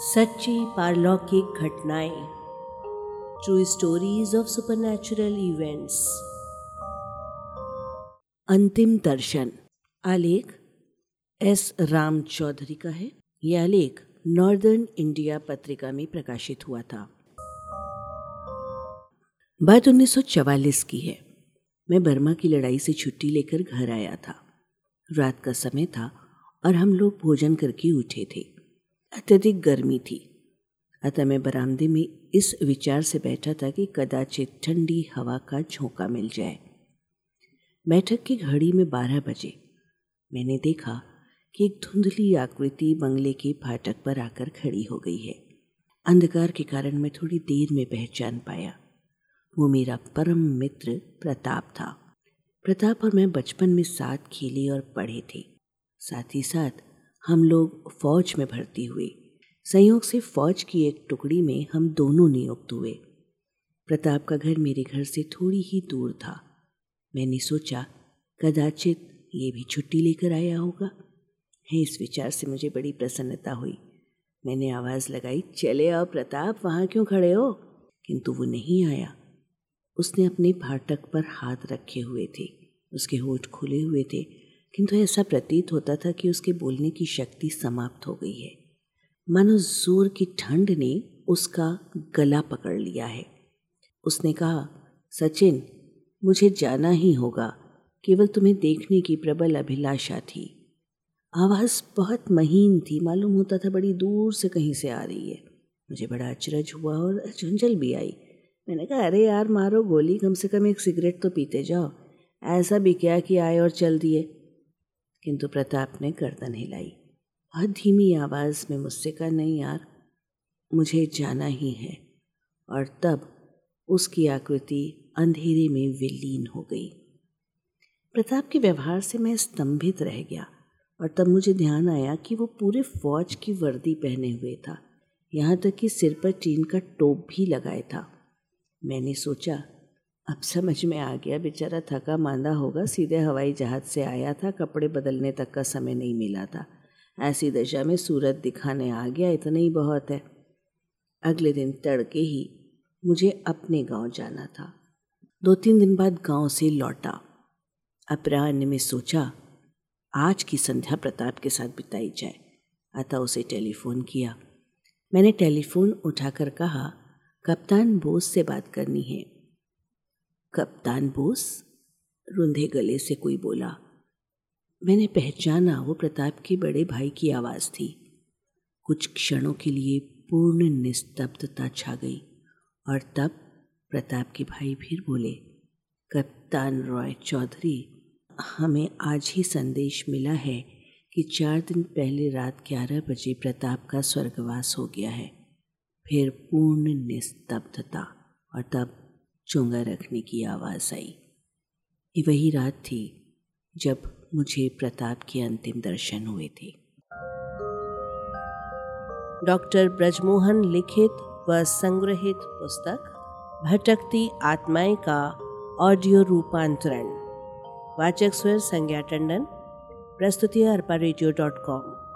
सच्ची पारलौकिक घटनाएँ true stories of supernatural events अंतिम दर्शन। आलेख एस. राम चौधरी का है। यह आलेख नॉर्दर्न इंडिया पत्रिका में प्रकाशित हुआ था। बात 1944 की है। मैं बर्मा की लड़ाई से छुट्टी लेकर घर आया था। रात का समय था और हम लोग भोजन करके उठे थे। अत्यधिक गर्मी थी। अतः मैं बरामदे में इस विचार से बैठा था कि कदाचित ठंडी हवा का झोंका मिल जाए। बैठक की घड़ी में बारह बजे। मैंने देखा कि एक धुंधली आकृति बंगले के फाटक पर आकर खड़ी हो गई है। अंधकार के कारण मैं थोड़ी देर में पहचान पाया। वो मेरा परम मित्र प्रताप था। प्रताप और मैं बचपन में साथ खेले और पढ़े थे। साथ ही साथ हम लोग फौज में भर्ती हुए। संयोग से फौज की एक टुकड़ी में हम दोनों नियुक्त हुए। प्रताप का घर मेरे घर से थोड़ी ही दूर था। मैंने सोचा, कदाचित ये भी छुट्टी लेकर आया होगा। है, इस विचार से मुझे बड़ी प्रसन्नता हुई। मैंने आवाज़ लगाई, चले आओ प्रताप, वहाँ क्यों खड़े हो? किंतु वो नहीं आया। उसने अपने फाटक पर हाथ रखे हुए थे। उसके होठ खुले हुए थे। किंतु ऐसा प्रतीत होता था कि उसके बोलने की शक्ति समाप्त हो गई है। मानो ज़ोर की ठंड ने उसका गला पकड़ लिया है। उसने कहा, सचिन, मुझे जाना ही होगा। केवल तुम्हें देखने की प्रबल अभिलाषा थी। आवाज़ बहुत महीन थी। मालूम होता था बड़ी दूर से कहीं से आ रही है। मुझे बड़ा अचरज हुआ और झुंझल भी आई। मैंने कहा, अरे यार, मारो गोली। कम से कम एक सिगरेट तो पीते जाओ। ऐसा भी क्या कि आए और चल दिए। किंतु प्रताप ने गर्दन हिलाई। बहुत धीमी आवाज़ में मुझसे कहा, नहीं यार, मुझे जाना ही है। और तब उसकी आकृति अंधेरे में विलीन हो गई। प्रताप के व्यवहार से मैं स्तंभित रह गया और तब मुझे ध्यान आया कि वो पूरे फौज की वर्दी पहने हुए था। यहाँ तक कि सिर पर चीन का टोप भी लगाए था। मैंने सोचा अब समझ में आ गया, बेचारा थका मांदा होगा, सीधे हवाई जहाज़ से आया था, कपड़े बदलने तक का समय नहीं मिला था। ऐसी दशा में सूरत दिखाने आ गया, इतना ही बहुत है। अगले दिन तड़के ही मुझे अपने गाँव जाना था। दो तीन दिन बाद गाँव से लौटा। अपराह्न में सोचा, आज की संध्या प्रताप के साथ बिताई जाए। अतः उसे टेलीफोन किया। मैंने टेलीफोन उठाकर कहा, कप्तान बोस से बात करनी है। कप्तान बोस? रुंधे गले से कोई बोला। मैंने पहचाना वो प्रताप के बड़े भाई की आवाज़ थी। कुछ क्षणों के लिए पूर्ण निस्तब्धता छा गई और तब प्रताप के भाई फिर बोले, कप्तान रॉय चौधरी, हमें आज ही संदेश मिला है कि चार दिन पहले रात ग्यारह बजे प्रताप का स्वर्गवास हो गया है। फिर पूर्ण निस्तब्धता और तब चोंगा रखने की आवाज़ आई। ये वही रात थी जब मुझे प्रताप के अंतिम दर्शन हुए थे। डॉक्टर ब्रजमोहन लिखित व संग्रहित पुस्तक, भटकती आत्माएँ का ऑडियो रूपांतरण। वाचक स्वर संज्ञा टंडन, प्रस्तुति अरपा रेडियो डॉट कॉम।